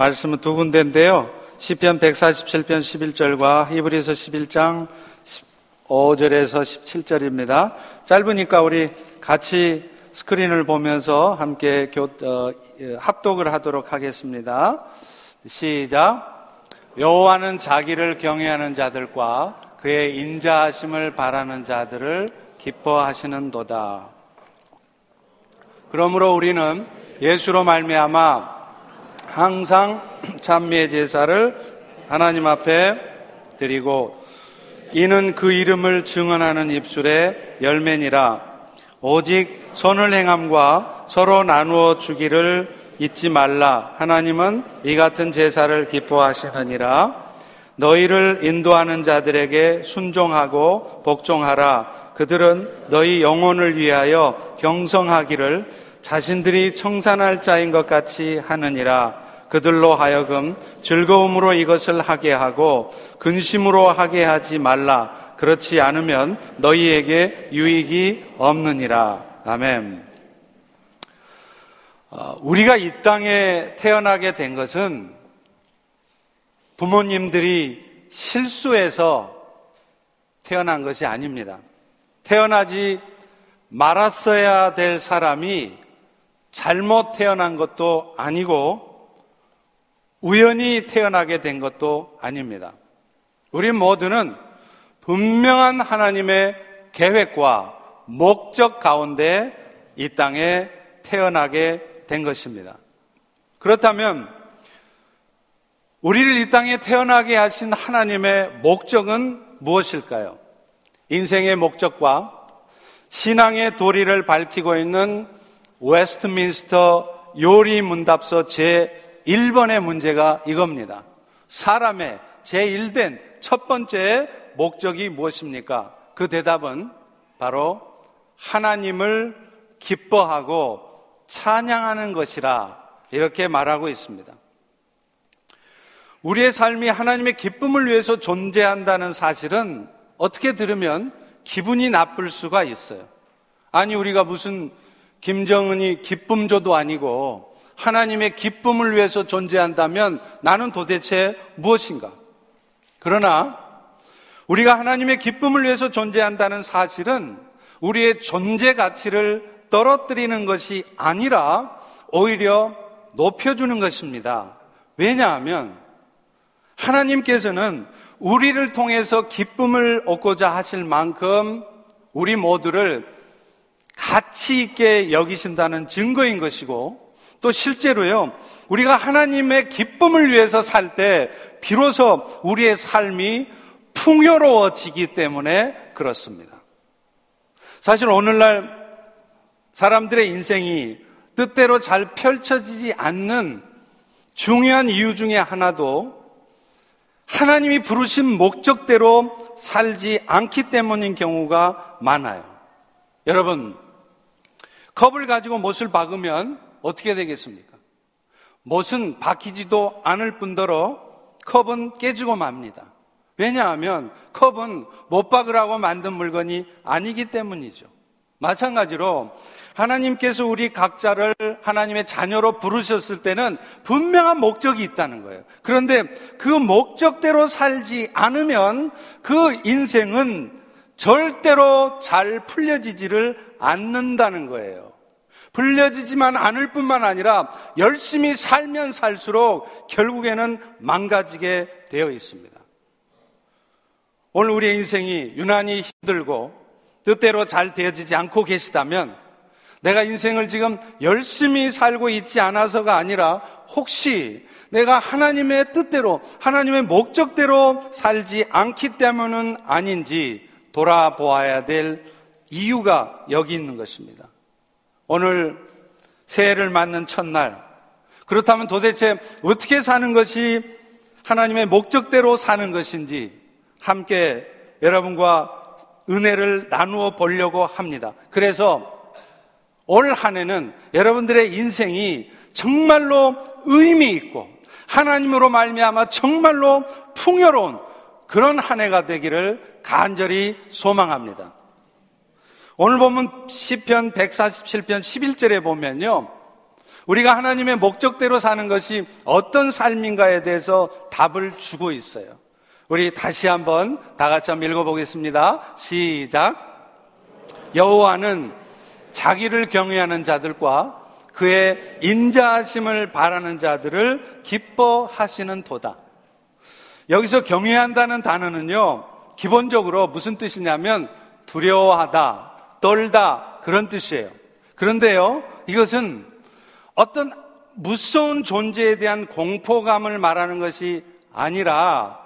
말씀은 두 군데인데요. 시편 147편 11절과 히브리서 11장 5절에서 17절입니다. 짧으니까 우리 같이 스크린을 보면서 함께 교, 어, 예, 합독을 하도록 하겠습니다. 시작. 여호와는 자기를 경외하는 자들과 그의 인자하심을 바라는 자들을 기뻐하시는도다. 그러므로 우리는 예수로 말미암아 항상 찬미의 제사를 하나님 앞에 드리고 이는 그 이름을 증언하는 입술의 열매니라. 오직 선을 행함과 서로 나누어 주기를 잊지 말라. 하나님은 이 같은 제사를 기뻐하시느니라. 너희를 인도하는 자들에게 순종하고 복종하라. 그들은 너희 영혼을 위하여 경성하기를 자신들이 청산할 자인 것 같이 하느니라 그들로 하여금 즐거움으로 이것을 하게 하고 근심으로 하게 하지 말라. 그렇지 않으면 너희에게 유익이 없느니라. 아멘. 어, 우리가 이 땅에 태어나게 된 것은 부모님들이 실수해서 태어난 것이 아닙니다. 태어나지 말았어야 될 사람이 잘못 태어난 것도 아니고 우연히 태어나게 된 것도 아닙니다. 우리 모두는 분명한 하나님의 계획과 목적 가운데 이 땅에 태어나게 된 것입니다. 그렇다면 우리를 이 땅에 태어나게 하신 하나님의 목적은 무엇일까요? 인생의 목적과 신앙의 도리를 밝히고 있는 웨스트민스터 요리 문답서 제 1번의 문제가 이겁니다. 사람의 제1된 첫 번째 목적이 무엇입니까? 그 대답은 바로 하나님을 기뻐하고 찬양하는 것이라 이렇게 말하고 있습니다. 우리의 삶이 하나님의 기쁨을 위해서 존재한다는 사실은 어떻게 들으면 기분이 나쁠 수가 있어요. 아니, 우리가 무슨 김정은이 기쁨조도 아니고 하나님의 기쁨을 위해서 존재한다면 나는 도대체 무엇인가? 그러나 우리가 하나님의 기쁨을 위해서 존재한다는 사실은 우리의 존재 가치를 떨어뜨리는 것이 아니라 오히려 높여주는 것입니다. 왜냐하면 하나님께서는 우리를 통해서 기쁨을 얻고자 하실 만큼 우리 모두를 가치 있게 여기신다는 증거인 것이고 또 실제로요, 우리가 하나님의 기쁨을 위해서 살 때 비로소 우리의 삶이 풍요로워지기 때문에 그렇습니다. 사실 오늘날 사람들의 인생이 뜻대로 잘 펼쳐지지 않는 중요한 이유 중에 하나도 하나님이 부르신 목적대로 살지 않기 때문인 경우가 많아요. 여러분, 컵을 가지고 못을 박으면 어떻게 되겠습니까? 못은 박히지도 않을 뿐더러 컵은 깨지고 맙니다. 왜냐하면 컵은 못 박으라고 만든 물건이 아니기 때문이죠. 마찬가지로 하나님께서 우리 각자를 하나님의 자녀로 부르셨을 때는 분명한 목적이 있다는 거예요. 그런데 그 목적대로 살지 않으면 그 인생은 절대로 잘 풀려지지를 않는다는 거예요. 불려지지만 않을 뿐만 아니라 열심히 살면 살수록 결국에는 망가지게 되어 있습니다. 오늘 우리의 인생이 유난히 힘들고 뜻대로 잘 되어지지 않고 계시다면 내가 인생을 지금 열심히 살고 있지 않아서가 아니라 혹시 내가 하나님의 뜻대로 하나님의 목적대로 살지 않기 때문은 아닌지 돌아보아야 될 이유가 여기 있는 것입니다. 오늘 새해를 맞는 첫날. 그렇다면 도대체 어떻게 사는 것이 하나님의 목적대로 사는 것인지 함께 여러분과 은혜를 나누어 보려고 합니다. 그래서 올 한 해는 여러분들의 인생이 정말로 의미 있고 하나님으로 말미암아 정말로 풍요로운 그런 한 해가 되기를 간절히 소망합니다. 오늘 보면 시편 147편 11절에 보면요. 우리가 하나님의 목적대로 사는 것이 어떤 삶인가에 대해서 답을 주고 있어요. 우리 다시 한번 다 같이 한번 읽어보겠습니다. 시작. 여호와는 자기를 경외하는 자들과 그의 인자하심을 바라는 자들을 기뻐하시는 도다. 여기서 경외한다는 단어는요, 기본적으로 무슨 뜻이냐면 두려워하다, 떨다, 그런 뜻이에요. 그런데요, 이것은 어떤 무서운 존재에 대한 공포감을 말하는 것이 아니라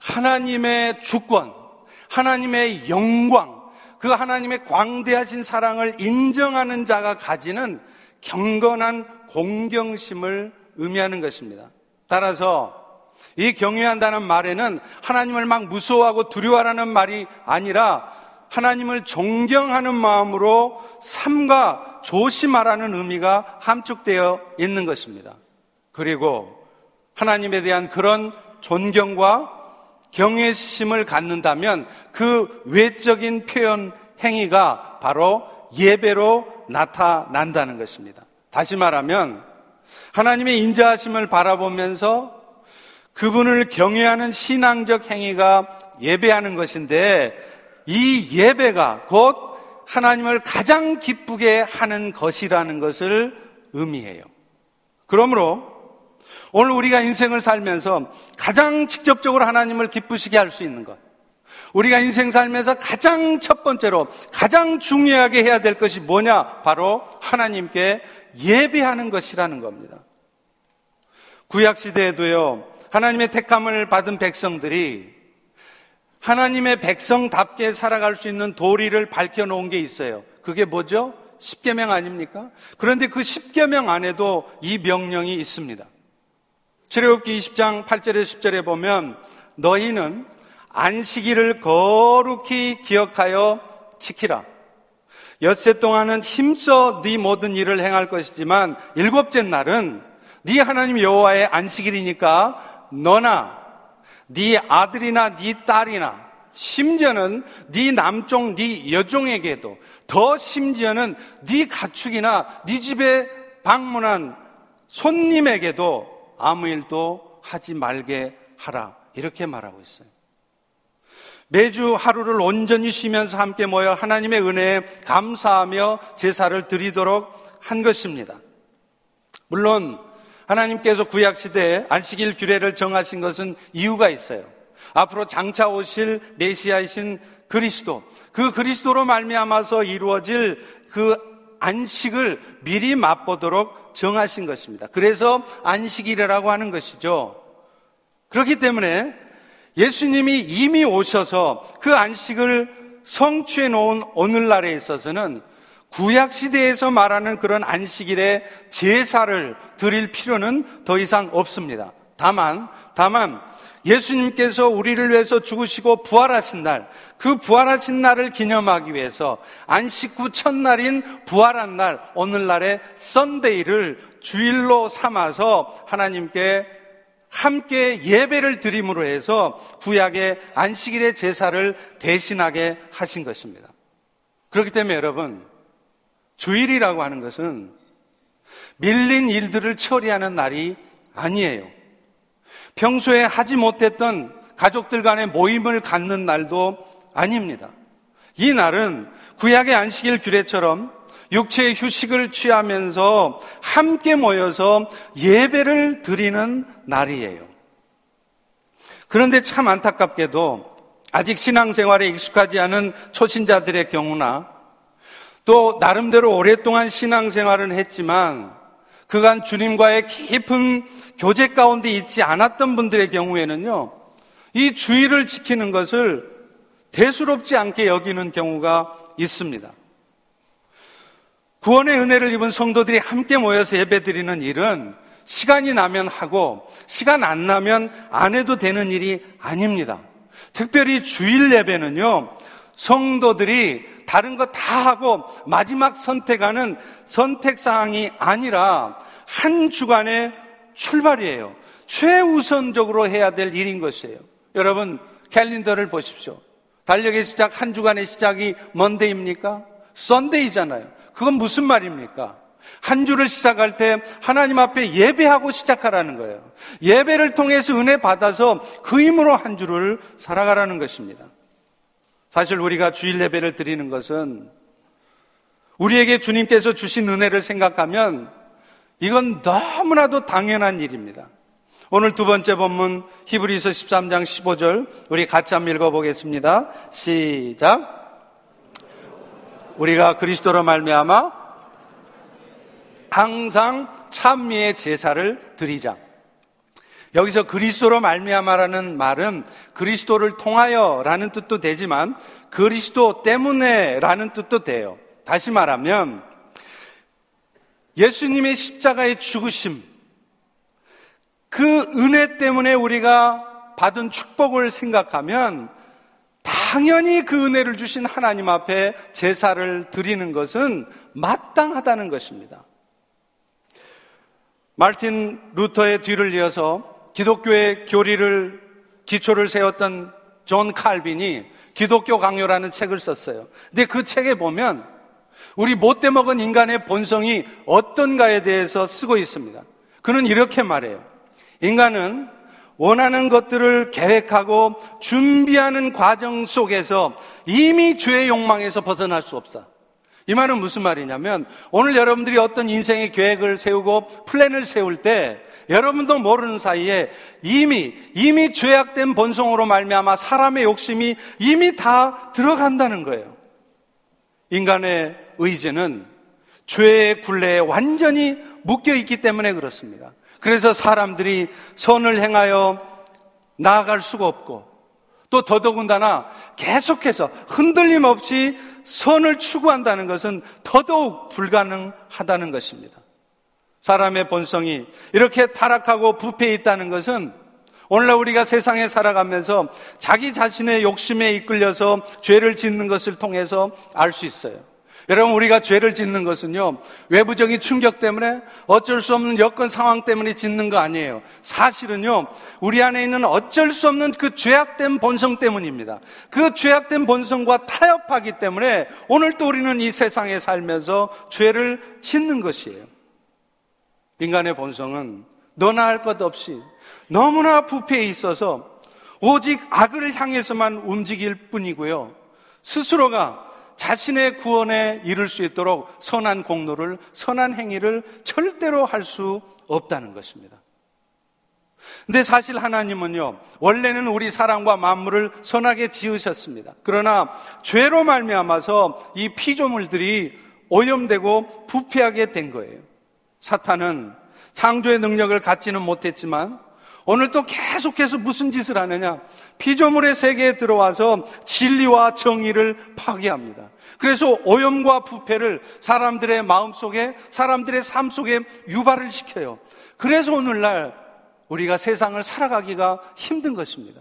하나님의 주권, 하나님의 영광, 그 하나님의 광대하신 사랑을 인정하는 자가 가지는 경건한 공경심을 의미하는 것입니다. 따라서 이 경외한다는 말에는 하나님을 막 무서워하고 두려워하는 말이 아니라 하나님을 존경하는 마음으로 삼가 조심하라는 의미가 함축되어 있는 것입니다. 그리고 하나님에 대한 그런 존경과 경외심을 갖는다면 그 외적인 표현 행위가 바로 예배로 나타난다는 것입니다. 다시 말하면 하나님의 인자하심을 바라보면서 그분을 경외하는 신앙적 행위가 예배하는 것인데 이 예배가 곧 하나님을 가장 기쁘게 하는 것이라는 것을 의미해요. 그러므로 오늘 우리가 인생을 살면서 가장 직접적으로 하나님을 기쁘시게 할 수 있는 것. 우리가 인생 살면서 가장 첫 번째로 가장 중요하게 해야 될 것이 뭐냐? 바로 하나님께 예배하는 것이라는 겁니다. 구약 시대에도요. 하나님의 택함을 받은 백성들이 하나님의 백성답게 살아갈 수 있는 도리를 밝혀 놓은 게 있어요. 그게 뭐죠? 십계명 아닙니까? 그런데 그 십계명 안에도 이 명령이 있습니다. 출애굽기 20장 8절에 10절에 보면 너희는 안식일을 거룩히 기억하여 지키라. 엿새 동안은 힘써 네 모든 일을 행할 것이지만 일곱째 날은 네 하나님 여호와의 안식일이니까 너나 네 아들이나 네 딸이나 심지어는 네 남종, 네 여종에게도 더 심지어는 네 가축이나 네 집에 방문한 손님에게도 아무 일도 하지 말게 하라. 이렇게 말하고 있어요. 매주 하루를 온전히 쉬면서 함께 모여 하나님의 은혜에 감사하며 제사를 드리도록 한 것입니다. 물론 하나님께서 구약 시대에 안식일 규례를 정하신 것은 이유가 있어요. 앞으로 장차 오실 메시아이신 그리스도, 그 그리스도로 말미암아서 이루어질 그 안식을 미리 맛보도록 정하신 것입니다. 그래서 안식일이라고 하는 것이죠. 그렇기 때문에 예수님이 이미 오셔서 그 안식을 성취해 놓은 오늘날에 있어서는 구약 시대에서 말하는 그런 안식일에 제사를 드릴 필요는 더 이상 없습니다. 다만, 다만, 예수님께서 우리를 위해서 죽으시고 부활하신 날, 그 부활하신 날을 기념하기 위해서 안식 후 첫날인 부활한 날, 오늘날의 썬데이를 주일로 삼아서 하나님께 함께 예배를 드림으로 해서 구약의 안식일의 제사를 대신하게 하신 것입니다. 그렇기 때문에 여러분, 주일이라고 하는 것은 밀린 일들을 처리하는 날이 아니에요. 평소에 하지 못했던 가족들 간의 모임을 갖는 날도 아닙니다. 이 날은 구약의 안식일 규례처럼 육체의 휴식을 취하면서 함께 모여서 예배를 드리는 날이에요. 그런데 참 안타깝게도 아직 신앙생활에 익숙하지 않은 초신자들의 경우나 또 나름대로 오랫동안 신앙생활을 했지만 그간 주님과의 깊은 교제 가운데 있지 않았던 분들의 경우에는요, 이 주의를 지키는 것을 대수롭지 않게 여기는 경우가 있습니다. 구원의 은혜를 입은 성도들이 함께 모여서 예배드리는 일은 시간이 나면 하고 시간 안 나면 안 해도 되는 일이 아닙니다. 특별히 주일 예배는요, 성도들이 다른 거 다 하고 마지막 선택하는 선택 사항이 아니라 한 주간의 출발이에요. 최우선적으로 해야 될 일인 것이에요. 여러분 캘린더를 보십시오. 달력의 시작 한 주간의 시작이 먼데이입니까? 썬데이잖아요. 그건 무슨 말입니까? 한 주를 시작할 때 하나님 앞에 예배하고 시작하라는 거예요. 예배를 통해서 은혜 받아서 그 힘으로 한 주를 살아가라는 것입니다. 사실 우리가 주일 예배를 드리는 것은 우리에게 주님께서 주신 은혜를 생각하면 이건 너무나도 당연한 일입니다. 오늘 두 번째 본문 히브리서 13장 15절 우리 같이 한번 읽어보겠습니다. 시작. 우리가 그리스도로 말미암아 항상 찬미의 제사를 드리자. 여기서 그리스도로 말미암아라는 말은 그리스도를 통하여라는 뜻도 되지만 그리스도 때문에라는 뜻도 돼요. 다시 말하면 예수님의 십자가의 죽으심 그 은혜 때문에 우리가 받은 축복을 생각하면 당연히 그 은혜를 주신 하나님 앞에 제사를 드리는 것은 마땅하다는 것입니다. 마틴 루터의 뒤를 이어서 기독교의 교리를 기초를 세웠던 존 칼빈이 기독교 강요라는 책을 썼어요. 근데 그 책에 보면 우리 못돼 먹은 인간의 본성이 어떤가에 대해서 쓰고 있습니다. 그는 이렇게 말해요. 인간은 원하는 것들을 계획하고 준비하는 과정 속에서 이미 죄의 욕망에서 벗어날 수 없어. 이 말은 무슨 말이냐면 오늘 여러분들이 어떤 인생의 계획을 세우고 플랜을 세울 때 여러분도 모르는 사이에 이미 이미 죄악된 본성으로 말미암아 사람의 욕심이 이미 다 들어간다는 거예요. 인간의 의지는 죄의 굴레에 완전히 묶여 있기 때문에 그렇습니다. 그래서 사람들이 선을 행하여 나아갈 수가 없고 또 더더군다나 계속해서 흔들림 없이 선을 추구한다는 것은 더더욱 불가능하다는 것입니다. 사람의 본성이 이렇게 타락하고 부패해 있다는 것은 오늘날 우리가 세상에 살아가면서 자기 자신의 욕심에 이끌려서 죄를 짓는 것을 통해서 알 수 있어요. 여러분, 우리가 죄를 짓는 것은요, 외부적인 충격 때문에 어쩔 수 없는 여건 상황 때문에 짓는 거 아니에요. 사실은요, 우리 안에 있는 어쩔 수 없는 그 죄악된 본성 때문입니다. 그 죄악된 본성과 타협하기 때문에 오늘 또 우리는 이 세상에 살면서 죄를 짓는 것이에요. 인간의 본성은 너나 할 것 없이 너무나 부패해 있어서 오직 악을 향해서만 움직일 뿐이고요. 스스로가 자신의 구원에 이를 수 있도록 선한 공로를, 선한 행위를 절대로 할 수 없다는 것입니다. 근데 사실 하나님은요, 원래는 우리 사람과 만물을 선하게 지으셨습니다. 그러나 죄로 말미암아서 이 피조물들이 오염되고 부패하게 된 거예요. 사탄은 창조의 능력을 갖지는 못했지만 오늘 또 계속해서 무슨 짓을 하느냐? 피조물의 세계에 들어와서 진리와 정의를 파괴합니다. 그래서 오염과 부패를 사람들의 마음 속에, 사람들의 삶 속에 유발을 시켜요. 그래서 오늘날 우리가 세상을 살아가기가 힘든 것입니다.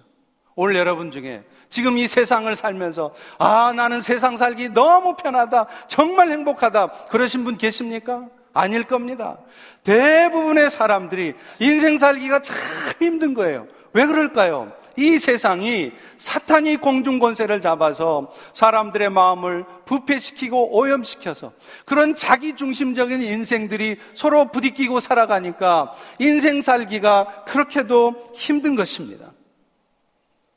오늘 여러분 중에 지금 이 세상을 살면서 아, 나는 세상 살기 너무 편하다. 정말 행복하다. 그러신 분 계십니까? 아닐 겁니다. 대부분의 사람들이 인생 살기가 참 힘든 거예요. 왜 그럴까요? 이 세상이 사탄이 공중 권세를 잡아서 사람들의 마음을 부패시키고 오염시켜서 그런 자기 중심적인 인생들이 서로 부딪히고 살아가니까 인생 살기가 그렇게도 힘든 것입니다.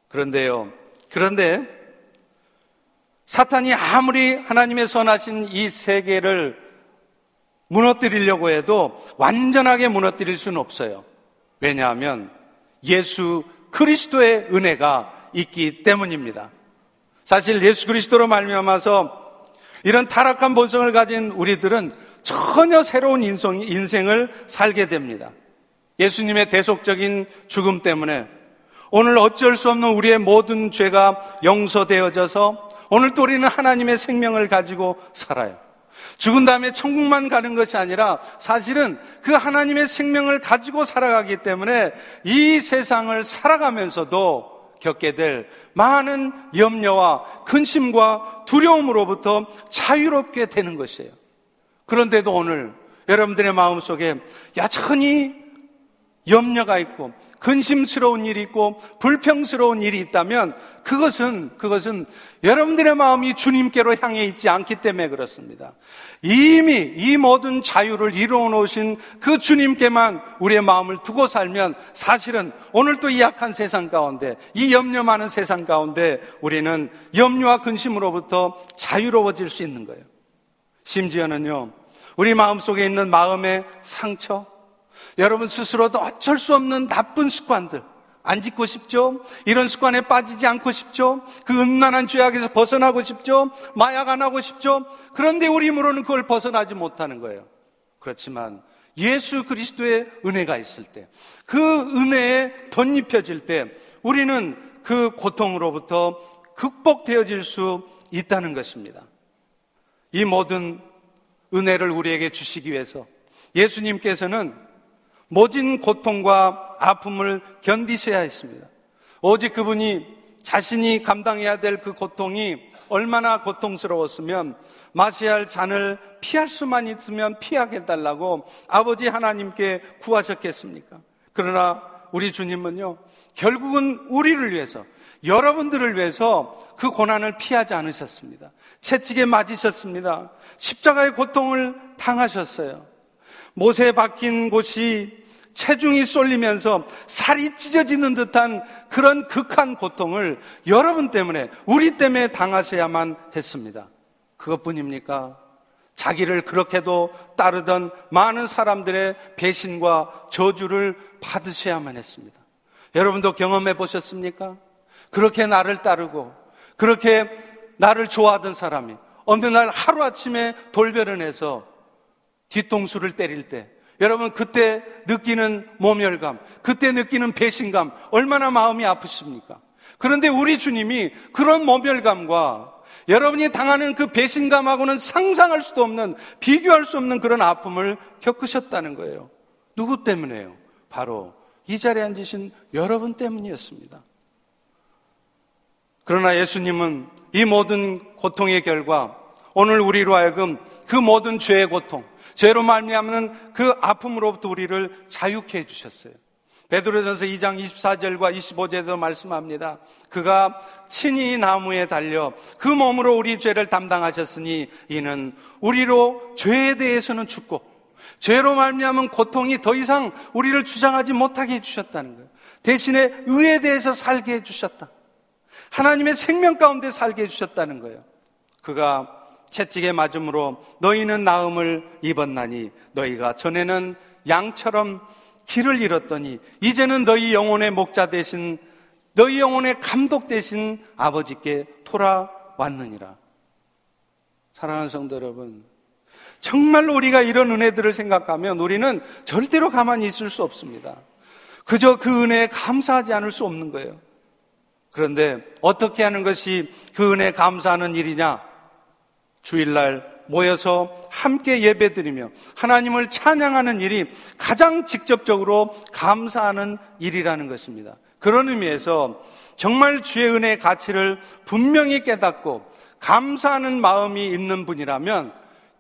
그런데요. 그런데 사탄이 아무리 하나님의 선하신 이 세계를 무너뜨리려고 해도 완전하게 무너뜨릴 수는 없어요. 왜냐하면 예수 그리스도의 은혜가 있기 때문입니다. 사실 예수 그리스도로 말미암아서 이런 타락한 본성을 가진 우리들은 전혀 새로운 인성, 인생을 살게 됩니다. 예수님의 대속적인 죽음 때문에 오늘 어쩔 수 없는 우리의 모든 죄가 용서되어져서 오늘 또 우리는 하나님의 생명을 가지고 살아요. 죽은 다음에 천국만 가는 것이 아니라 사실은 그 하나님의 생명을 가지고 살아가기 때문에 이 세상을 살아가면서도 겪게 될 많은 염려와 근심과 두려움으로부터 자유롭게 되는 것이에요. 그런데도 오늘 여러분들의 마음 속에 여전히 염려가 있고 근심스러운 일이 있고 불평스러운 일이 있다면 그것은 그것은 여러분들의 마음이 주님께로 향해 있지 않기 때문에 그렇습니다. 이미 이 모든 자유를 이루어 놓으신 그 주님께만 우리의 마음을 두고 살면 사실은 오늘 또 이 약한 세상 가운데 이 염려 많은 세상 가운데 우리는 염려와 근심으로부터 자유로워질 수 있는 거예요. 심지어는요. 우리 마음 속에 있는 마음의 상처, 여러분 스스로도 어쩔 수 없는 나쁜 습관들, 안 짓고 싶죠? 이런 습관에 빠지지 않고 싶죠? 그 음란한 죄악에서 벗어나고 싶죠? 마약 안 하고 싶죠? 그런데 우리 힘으로는 그걸 벗어나지 못하는 거예요. 그렇지만 예수 그리스도의 은혜가 있을 때, 그 은혜에 덧입혀질 때, 우리는 그 고통으로부터 극복되어질 수 있다는 것입니다. 이 모든 은혜를 우리에게 주시기 위해서 예수님께서는 모진 고통과 아픔을 견디셔야 했습니다. 오직 그분이 자신이 감당해야 될 그 고통이 얼마나 고통스러웠으면 마셔야 할 잔을 피할 수만 있으면 피하게 달라고 아버지 하나님께 구하셨겠습니까? 그러나 우리 주님은요, 결국은 우리를 위해서, 여러분들을 위해서 그 고난을 피하지 않으셨습니다. 채찍에 맞으셨습니다. 십자가의 고통을 당하셨어요. 못에 박힌 곳이 체중이 쏠리면서 살이 찢어지는 듯한 그런 극한 고통을 여러분 때문에, 우리 때문에 당하셔야만 했습니다. 그것뿐입니까? 자기를 그렇게도 따르던 많은 사람들의 배신과 저주를 받으셔야만 했습니다. 여러분도 경험해 보셨습니까? 그렇게 나를 따르고, 그렇게 나를 좋아하던 사람이 어느 날 하루아침에 돌변을 해서 뒤통수를 때릴 때 여러분 그때 느끼는 모멸감, 그때 느끼는 배신감 얼마나 마음이 아프십니까? 그런데 우리 주님이 그런 모멸감과 여러분이 당하는 그 배신감하고는 상상할 수도 없는 비교할 수 없는 그런 아픔을 겪으셨다는 거예요. 누구 때문에요? 바로 이 자리에 앉으신 여러분 때문이었습니다. 그러나 예수님은 이 모든 고통의 결과 오늘 우리로 하여금 그 모든 죄의 고통, 죄로 말미암는 그 아픔으로부터 우리를 자유케 해 주셨어요. 베드로전서 2장 24절과 25절에도 말씀합니다. 그가 친히 나무에 달려 그 몸으로 우리 죄를 담당하셨으니 이는 우리로 죄에 대해서는 죽고 죄로 말미암은 고통이 더 이상 우리를 주장하지 못하게 해 주셨다는 거예요. 대신에 의에 대해서 살게 해 주셨다. 하나님의 생명 가운데 살게 해 주셨다는 거예요. 그가 채찍에 맞음으로 너희는 나음을 입었나니 너희가 전에는 양처럼 길을 잃었더니 이제는 너희 영혼의 목자 대신 너희 영혼의 감독 대신 아버지께 돌아왔느니라. 사랑하는 성도 여러분, 정말로 우리가 이런 은혜들을 생각하면 우리는 절대로 가만히 있을 수 없습니다. 그저 그 은혜에 감사하지 않을 수 없는 거예요. 그런데 어떻게 하는 것이 그 은혜에 감사하는 일이냐? 주일날 모여서 함께 예배드리며 하나님을 찬양하는 일이 가장 직접적으로 감사하는 일이라는 것입니다. 그런 의미에서 정말 주의 은혜의 가치를 분명히 깨닫고 감사하는 마음이 있는 분이라면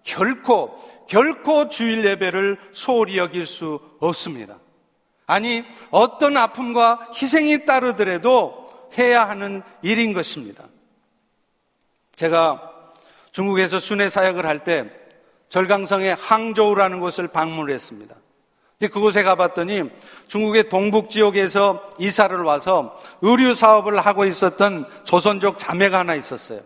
결코, 결코 주일 예배를 소홀히 여길 수 없습니다. 아니, 어떤 아픔과 희생이 따르더라도 해야 하는 일인 것입니다. 제가 중국에서 순회 사역을 할 때 절강성의 항저우라는 곳을 방문을 했습니다. 그곳에 가봤더니 중국의 동북 지역에서 이사를 와서 의류 사업을 하고 있었던 조선족 자매가 하나 있었어요.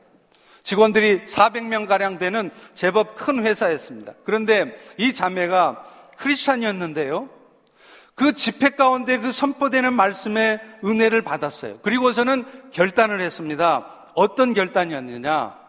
직원들이 400명 가량 되는 제법 큰 회사였습니다. 그런데 이 자매가 크리스찬이었는데요. 그 집회 가운데 그 선포되는 말씀에 은혜를 받았어요. 그리고서는 결단을 했습니다. 어떤 결단이었느냐?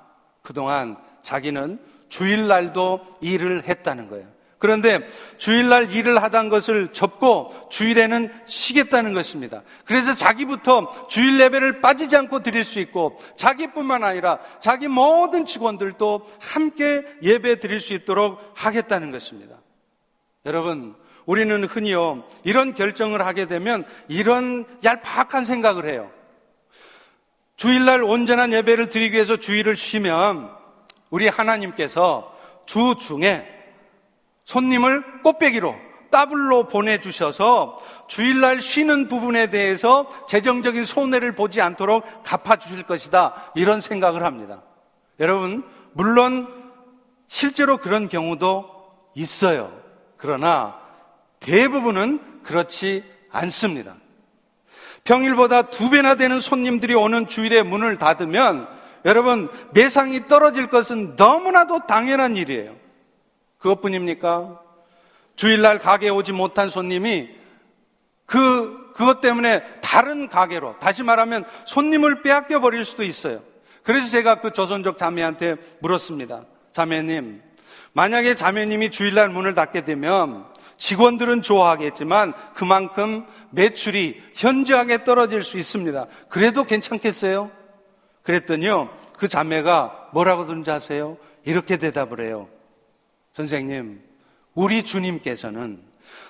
그동안 자기는 주일날도 일을 했다는 거예요. 그런데 주일날 일을 하던 것을 접고 주일에는 쉬겠다는 것입니다. 그래서 자기부터 주일 예배를 빠지지 않고 드릴 수 있고 자기뿐만 아니라 자기 모든 직원들도 함께 예배 드릴 수 있도록 하겠다는 것입니다. 여러분, 우리는 흔히요, 이런 결정을 하게 되면 이런 얄팍한 생각을 해요. 주일날 온전한 예배를 드리기 위해서 주일을 쉬면 우리 하나님께서 주 중에 손님을 꽃배기로 더블로 보내주셔서 주일날 쉬는 부분에 대해서 재정적인 손해를 보지 않도록 갚아주실 것이다. 이런 생각을 합니다. 여러분, 물론 실제로 그런 경우도 있어요. 그러나 대부분은 그렇지 않습니다. 평일보다 두 배나 되는 손님들이 오는 주일에 문을 닫으면 여러분 매상이 떨어질 것은 너무나도 당연한 일이에요. 그것뿐입니까? 주일날 가게에 오지 못한 손님이 그, 그것 때문에 다른 가게로, 다시 말하면 손님을 빼앗겨 버릴 수도 있어요. 그래서 제가 그 조선족 자매한테 물었습니다. 자매님, 만약에 자매님이 주일날 문을 닫게 되면 직원들은 좋아하겠지만 그만큼 매출이 현저하게 떨어질 수 있습니다. 그래도 괜찮겠어요? 그랬더니요, 그 자매가 뭐라고 든지 아세요? 이렇게 대답을 해요. 선생님, 우리 주님께서는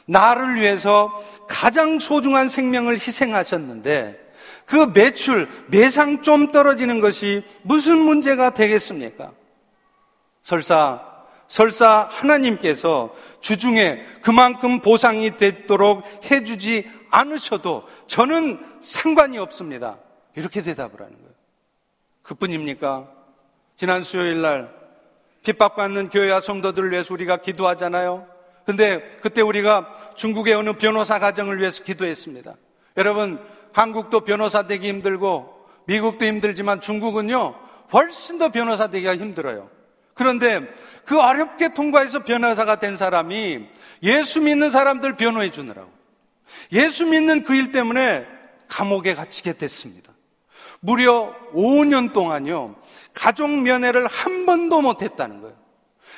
나를 위해서 가장 소중한 생명을 희생하셨는데 그 매출, 매상 좀 떨어지는 것이 무슨 문제가 되겠습니까? 설사, 설사 하나님께서 주중에 그만큼 보상이 되도록 해주지 않으셔도 저는 상관이 없습니다. 이렇게 대답을 하는 거예요. 그뿐입니까? 지난 수요일 날 핍박받는 교회와 성도들을 위해서 우리가 기도하잖아요. 근데 그때 우리가 중국의 어느 변호사 가정을 위해서 기도했습니다. 여러분, 한국도 변호사 되기 힘들고 미국도 힘들지만 중국은요, 훨씬 더 변호사 되기가 힘들어요. 그런데 그 어렵게 통과해서 변호사가 된 사람이 예수 믿는 사람들 변호해 주느라고. 예수 믿는 그 일 때문에 감옥에 갇히게 됐습니다. 무려 5년 동안요, 가족 면회를 한 번도 못했다는 거예요.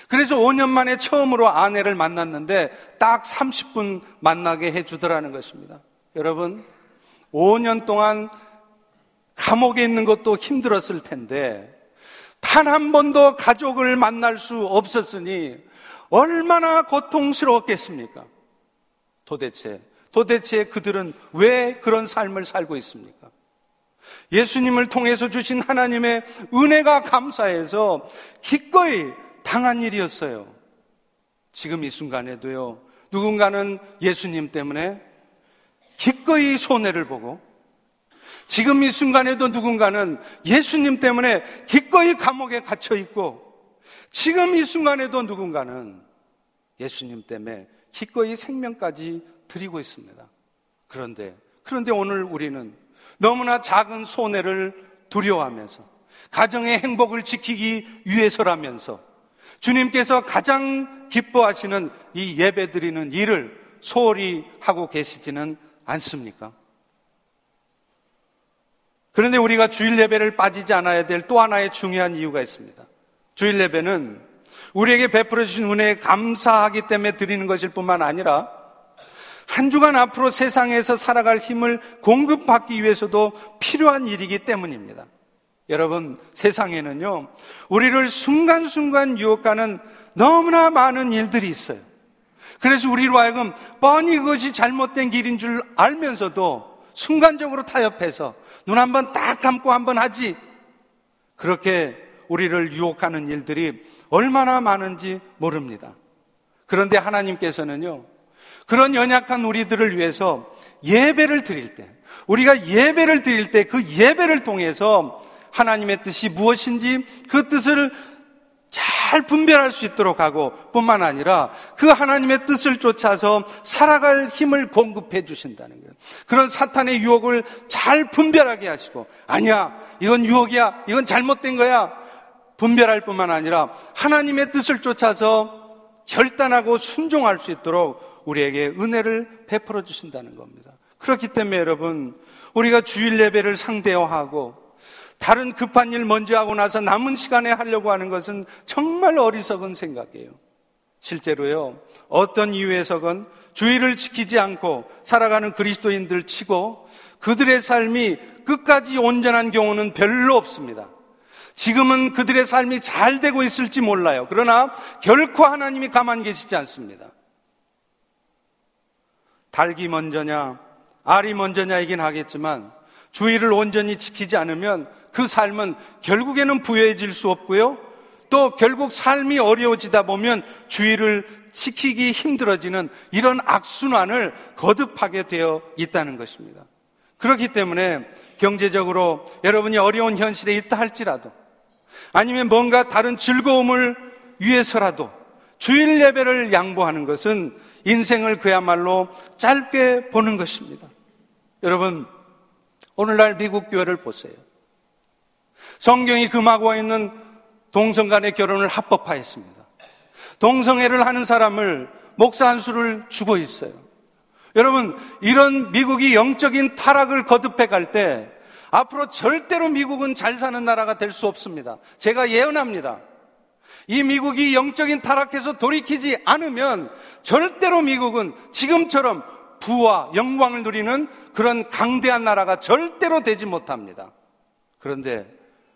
그래서 5년 만에 처음으로 아내를 만났는데 딱 30분 만나게 해주더라는 것입니다. 여러분, 5년 동안 감옥에 있는 것도 힘들었을 텐데 단 한 번도 가족을 만날 수 없었으니 얼마나 고통스러웠겠습니까? 도대체, 도대체 그들은 왜 그런 삶을 살고 있습니까? 예수님을 통해서 주신 하나님의 은혜가 감사해서 기꺼이 당한 일이었어요. 지금 이 순간에도요, 누군가는 예수님 때문에 기꺼이 손해를 보고, 지금 이 순간에도 누군가는 예수님 때문에 기꺼이 감옥에 갇혀 있고, 지금 이 순간에도 누군가는 예수님 때문에 기꺼이 생명까지 드리고 있습니다. 그런데, 그런데 오늘 우리는 너무나 작은 손해를 두려워하면서 가정의 행복을 지키기 위해서라면서 주님께서 가장 기뻐하시는 이 예배 드리는 일을 소홀히 하고 계시지는 않습니까? 그런데 우리가 주일 예배를 빠지지 않아야 될 또 하나의 중요한 이유가 있습니다. 주일 예배는 우리에게 베풀어 주신 은혜에 감사하기 때문에 드리는 것일 뿐만 아니라 한 주간 앞으로 세상에서 살아갈 힘을 공급받기 위해서도 필요한 일이기 때문입니다. 여러분, 세상에는요, 우리를 순간순간 유혹하는 너무나 많은 일들이 있어요. 그래서 우리로 하여금 뻔히 그것이 잘못된 길인 줄 알면서도 순간적으로 타협해서 눈 한번 딱 감고 한번 하지. 그렇게 우리를 유혹하는 일들이 얼마나 많은지 모릅니다. 그런데 하나님께서는요, 그런 연약한 우리들을 위해서 예배를 드릴 때, 우리가 예배를 드릴 때 그 예배를 통해서 하나님의 뜻이 무엇인지 그 뜻을 잘 분별할 수 있도록 하고 뿐만 아니라 그 하나님의 뜻을 쫓아서 살아갈 힘을 공급해 주신다는 거예요. 그런 사탄의 유혹을 잘 분별하게 하시고 아니야, 이건 유혹이야, 이건 잘못된 거야. 분별할 뿐만 아니라 하나님의 뜻을 쫓아서 결단하고 순종할 수 있도록 우리에게 은혜를 베풀어 주신다는 겁니다. 그렇기 때문에 여러분, 우리가 주일 예배를 상대화하고 다른 급한 일 먼저 하고 나서 남은 시간에 하려고 하는 것은 정말 어리석은 생각이에요. 실제로요, 어떤 이유에서건 주의를 지키지 않고 살아가는 그리스도인들 치고 그들의 삶이 끝까지 온전한 경우는 별로 없습니다. 지금은 그들의 삶이 잘 되고 있을지 몰라요. 그러나 결코 하나님이 가만 계시지 않습니다. 닭이 먼저냐, 알이 먼저냐 이긴 하겠지만 주의를 온전히 지키지 않으면 그 삶은 결국에는 부여해질 수 없고요. 또 결국 삶이 어려워지다 보면 주의를 지키기 힘들어지는 이런 악순환을 거듭하게 되어 있다는 것입니다. 그렇기 때문에 경제적으로 여러분이 어려운 현실에 있다 할지라도 아니면 뭔가 다른 즐거움을 위해서라도 주일 예배를 양보하는 것은 인생을 그야말로 짧게 보는 것입니다. 여러분, 오늘날 미국 교회를 보세요. 성경이 금하고 있는 동성 간의 결혼을 합법화했습니다. 동성애를 하는 사람을 목사 한 수를 주고 있어요. 여러분, 이런 미국이 영적인 타락을 거듭해 갈 때 앞으로 절대로 미국은 잘 사는 나라가 될 수 없습니다. 제가 예언합니다. 이 미국이 영적인 타락해서 돌이키지 않으면 절대로 미국은 지금처럼 부와 영광을 누리는 그런 강대한 나라가 절대로 되지 못합니다. 그런데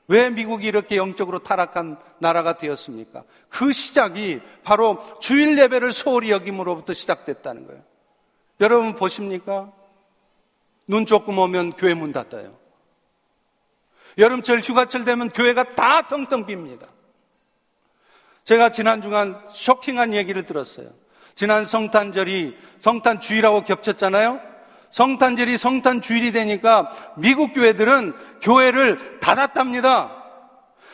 왜 미국이 이렇게 영적으로 타락한 나라가 되었습니까? 그 시작이 바로 주일 예배를 소홀히 여김으로부터 시작됐다는 거예요. 여러분 보십니까? 눈 조금 오면 교회 문 닫아요. 여름철 휴가철 되면 교회가 다 텅텅 빕니다. 제가 지난 주간 쇼킹한 얘기를 들었어요. 지난 성탄절이 성탄 주일하고 겹쳤잖아요. 성탄절이 성탄 주일이 되니까 미국 교회들은 교회를 닫았답니다.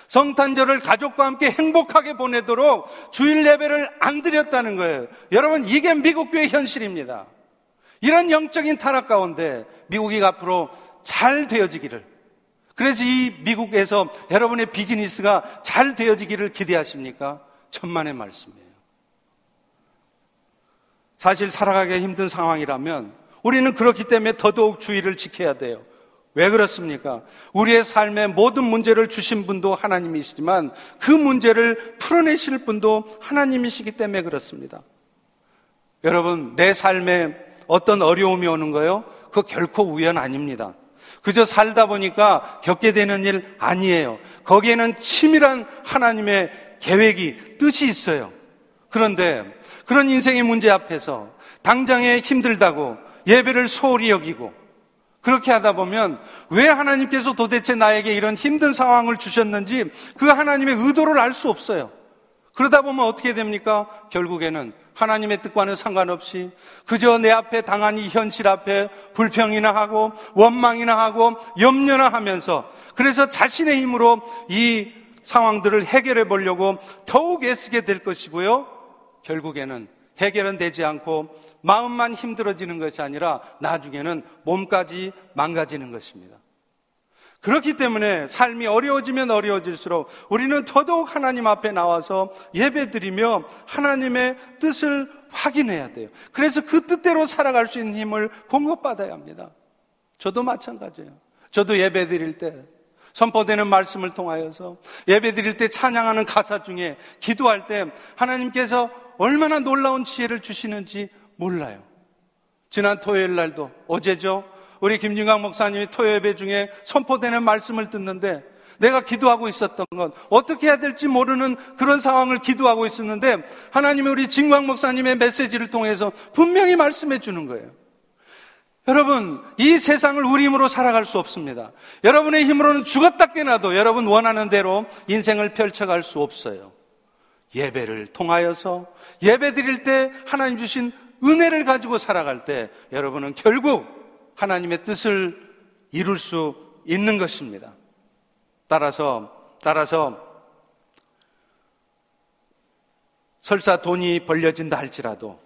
성탄절을 가족과 함께 행복하게 보내도록 주일 예배를 안 드렸다는 거예요. 여러분, 이게 미국 교회 현실입니다. 이런 영적인 타락 가운데 미국이 앞으로 잘 되어지기를. 그래서 이 미국에서 여러분의 비즈니스가 잘 되어지기를 기대하십니까? 천만의 말씀이에요. 사실 살아가기 힘든 상황이라면 우리는 그렇기 때문에 더더욱 주의를 지켜야 돼요. 왜 그렇습니까? 우리의 삶의 모든 문제를 주신 분도 하나님이시지만 그 문제를 풀어내실 분도 하나님이시기 때문에 그렇습니다. 여러분, 내 삶에 어떤 어려움이 오는 거요? 그 결코 우연 아닙니다. 그저 살다 보니까 겪게 되는 일 아니에요. 거기에는 치밀한 하나님의 계획이, 뜻이 있어요. 그런데 그런 인생의 문제 앞에서 당장에 힘들다고 예배를 소홀히 여기고 그렇게 하다 보면 왜 하나님께서 도대체 나에게 이런 힘든 상황을 주셨는지 그 하나님의 의도를 알 수 없어요. 그러다 보면 어떻게 됩니까? 결국에는 하나님의 뜻과는 상관없이 그저 내 앞에 당한 이 현실 앞에 불평이나 하고 원망이나 하고 염려나 하면서 그래서 자신의 힘으로 이 상황들을 해결해 보려고 더욱 애쓰게 될 것이고요. 결국에는 해결은 되지 않고 마음만 힘들어지는 것이 아니라 나중에는 몸까지 망가지는 것입니다. 그렇기 때문에 삶이 어려워지면 어려워질수록 우리는 더더욱 하나님 앞에 나와서 예배드리며 하나님의 뜻을 확인해야 돼요. 그래서 그 뜻대로 살아갈 수 있는 힘을 공급받아야 합니다. 저도 마찬가지예요. 저도 예배드릴 때 선포되는 말씀을 통하여서 예배드릴 때 찬양하는 가사 중에 기도할 때 하나님께서 얼마나 놀라운 지혜를 주시는지 몰라요. 지난 토요일 날도 어제죠. 우리 김진강 목사님이 토요예배 중에 선포되는 말씀을 듣는데 내가 기도하고 있었던 건 어떻게 해야 될지 모르는 그런 상황을 기도하고 있었는데 하나님이 우리 진광 목사님의 메시지를 통해서 분명히 말씀해 주는 거예요. 여러분, 이 세상을 우리 힘으로 살아갈 수 없습니다. 여러분의 힘으로는 죽었다 깨나도 여러분 원하는 대로 인생을 펼쳐갈 수 없어요. 예배를 통하여서 예배 드릴 때 하나님 주신 은혜를 가지고 살아갈 때 여러분은 결국 하나님의 뜻을 이룰 수 있는 것입니다. 따라서, 따라서 설사 돈이 벌려진다 할지라도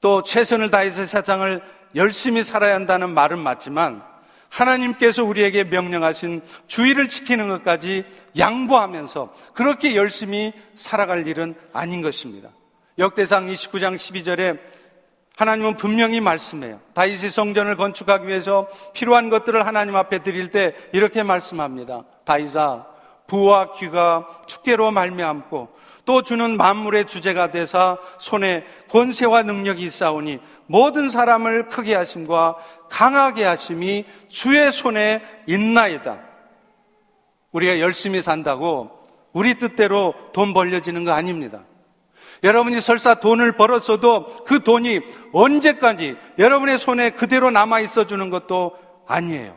또 최선을 다해서 세상을 열심히 살아야 한다는 말은 맞지만 하나님께서 우리에게 명령하신 주의를 지키는 것까지 양보하면서 그렇게 열심히 살아갈 일은 아닌 것입니다. 역대상 29장 12절에 하나님은 분명히 말씀해요. 다윗이 성전을 건축하기 위해서 필요한 것들을 하나님 앞에 드릴 때 이렇게 말씀합니다. 다윗아 부와 귀가 축계로 말미암고 또 주는 만물의 주제가 되사 손에 권세와 능력이 있사오니 모든 사람을 크게 하심과 강하게 하심이 주의 손에 있나이다. 우리가 열심히 산다고 우리 뜻대로 돈 벌려지는 거 아닙니다. 여러분이 설사 돈을 벌었어도 그 돈이 언제까지 여러분의 손에 그대로 남아 있어 주는 것도 아니에요.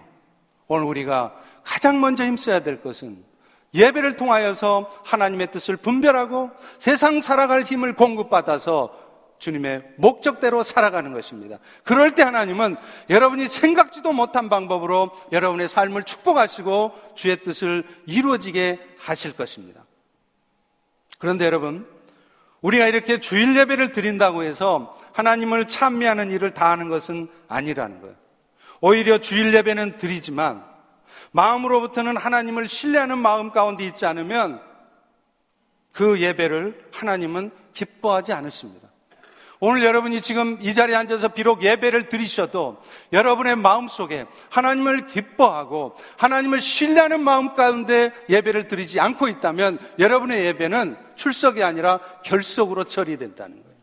오늘 우리가 가장 먼저 힘써야 될 것은 예배를 통하여서 하나님의 뜻을 분별하고 세상 살아갈 힘을 공급받아서 주님의 목적대로 살아가는 것입니다. 그럴 때 하나님은 여러분이 생각지도 못한 방법으로 여러분의 삶을 축복하시고 주의 뜻을 이루어지게 하실 것입니다. 그런데 여러분, 우리가 이렇게 주일 예배를 드린다고 해서 하나님을 찬미하는 일을 다 하는 것은 아니라는 거예요. 오히려 주일 예배는 드리지만 마음으로부터는 하나님을 신뢰하는 마음 가운데 있지 않으면 그 예배를 하나님은 기뻐하지 않으십니다. 오늘 여러분이 지금 이 자리에 앉아서 비록 예배를 드리셔도 여러분의 마음 속에 하나님을 기뻐하고 하나님을 신뢰하는 마음 가운데 예배를 드리지 않고 있다면 여러분의 예배는 출석이 아니라 결석으로 처리된다는 거예요.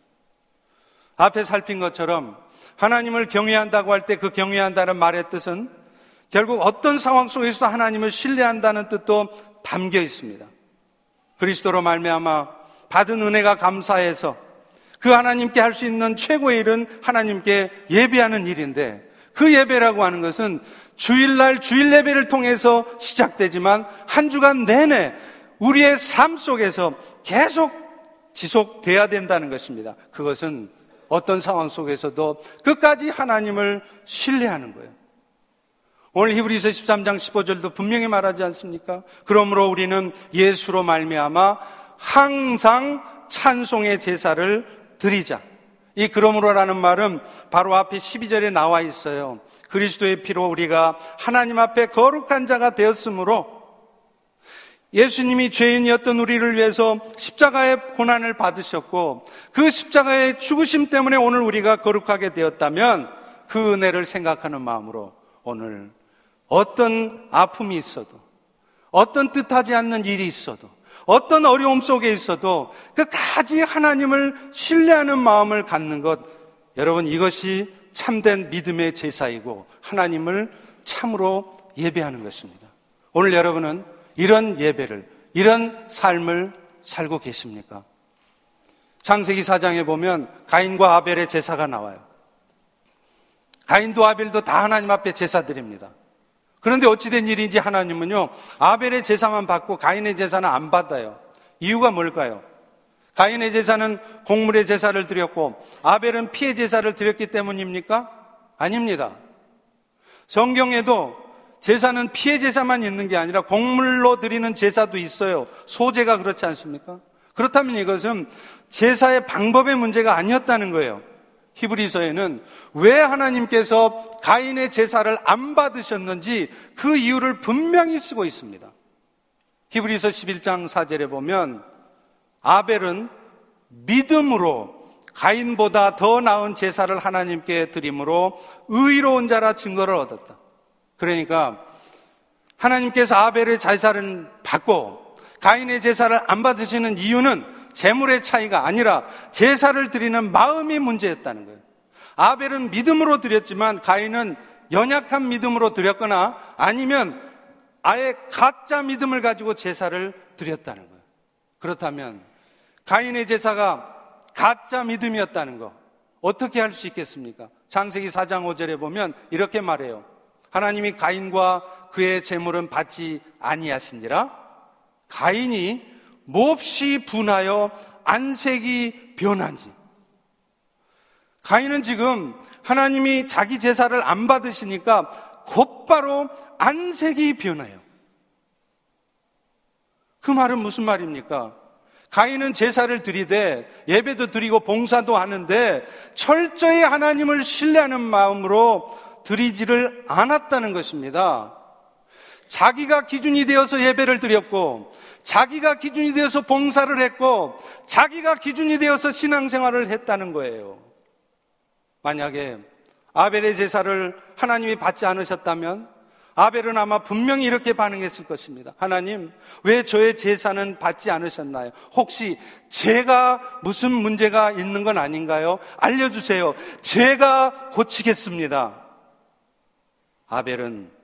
앞에 살핀 것처럼 하나님을 경외한다고 할 때 그 경외한다는 말의 뜻은 결국 어떤 상황 속에서도 하나님을 신뢰한다는 뜻도 담겨 있습니다. 그리스도로 말미암아 받은 은혜가 감사해서 그 하나님께 할 수 있는 최고의 일은 하나님께 예배하는 일인데 그 예배라고 하는 것은 주일날 주일 예배를 통해서 시작되지만 한 주간 내내 우리의 삶 속에서 계속 지속돼야 된다는 것입니다. 그것은 어떤 상황 속에서도 끝까지 하나님을 신뢰하는 거예요. 오늘 히브리서 13장 15절도 분명히 말하지 않습니까? 그러므로 우리는 예수로 말미암아 항상 찬송의 제사를 드리자. 이 그러므로라는 말은 바로 앞에 12절에 나와 있어요. 그리스도의 피로 우리가 하나님 앞에 거룩한 자가 되었으므로 예수님이 죄인이었던 우리를 위해서 십자가의 고난을 받으셨고 그 십자가의 죽으심 때문에 오늘 우리가 거룩하게 되었다면 그 은혜를 생각하는 마음으로 오늘 어떤 아픔이 있어도 어떤 뜻하지 않는 일이 있어도 어떤 어려움 속에 있어도 끝까지 하나님을 신뢰하는 마음을 갖는 것 여러분 이것이 참된 믿음의 제사이고 하나님을 참으로 예배하는 것입니다. 오늘 여러분은 이런 예배를, 이런 삶을 살고 계십니까? 창세기 사장에 보면 가인과 아벨의 제사가 나와요. 가인도 아벨도 다 하나님 앞에 제사 드립니다. 그런데 어찌된 일인지 하나님은요, 아벨의 제사만 받고 가인의 제사는 안 받아요. 이유가 뭘까요? 가인의 제사는 곡물의 제사를 드렸고, 아벨은 피의 제사를 드렸기 때문입니까? 아닙니다. 성경에도 제사는 피해 제사만 있는 게 아니라 곡물로 드리는 제사도 있어요. 소제가 그렇지 않습니까? 그렇다면 이것은 제사의 방법의 문제가 아니었다는 거예요. 히브리서에는 왜 하나님께서 가인의 제사를 안 받으셨는지 그 이유를 분명히 쓰고 있습니다. 히브리서 11장 4절에 보면 아벨은 믿음으로 가인보다 더 나은 제사를 하나님께 드림으로 의로운 자라 증거를 얻었다. 그러니까 하나님께서 아벨의 제사를 받고 가인의 제사를 안 받으시는 이유는 재물의 차이가 아니라 제사를 드리는 마음이 문제였다는 거예요. 아벨은 믿음으로 드렸지만 가인은 연약한 믿음으로 드렸거나 아니면 아예 가짜 믿음을 가지고 제사를 드렸다는 거예요. 그렇다면 가인의 제사가 가짜 믿음이었다는 거 어떻게 할 수 있겠습니까? 장세기 4장 5절에 보면 이렇게 말해요. 하나님이 가인과 그의 재물은 받지 아니하신지라 가인이 몹시 분하여 안색이 변하니 가인은 지금 하나님이 자기 제사를 안 받으시니까 곧바로 안색이 변해요. 그 말은 무슨 말입니까? 가인은 제사를 드리되 예배도 드리고 봉사도 하는데 철저히 하나님을 신뢰하는 마음으로 드리지를 않았다는 것입니다. 자기가 기준이 되어서 예배를 드렸고, 자기가 기준이 되어서 봉사를 했고, 자기가 기준이 되어서 신앙생활을 했다는 거예요. 만약에 아벨의 제사를 하나님이 받지 않으셨다면, 아벨은 아마 분명히 이렇게 반응했을 것입니다. 하나님, 왜 저의 제사는 받지 않으셨나요? 혹시 제가 무슨 문제가 있는 건 아닌가요? 알려주세요. 제가 고치겠습니다. 아벨은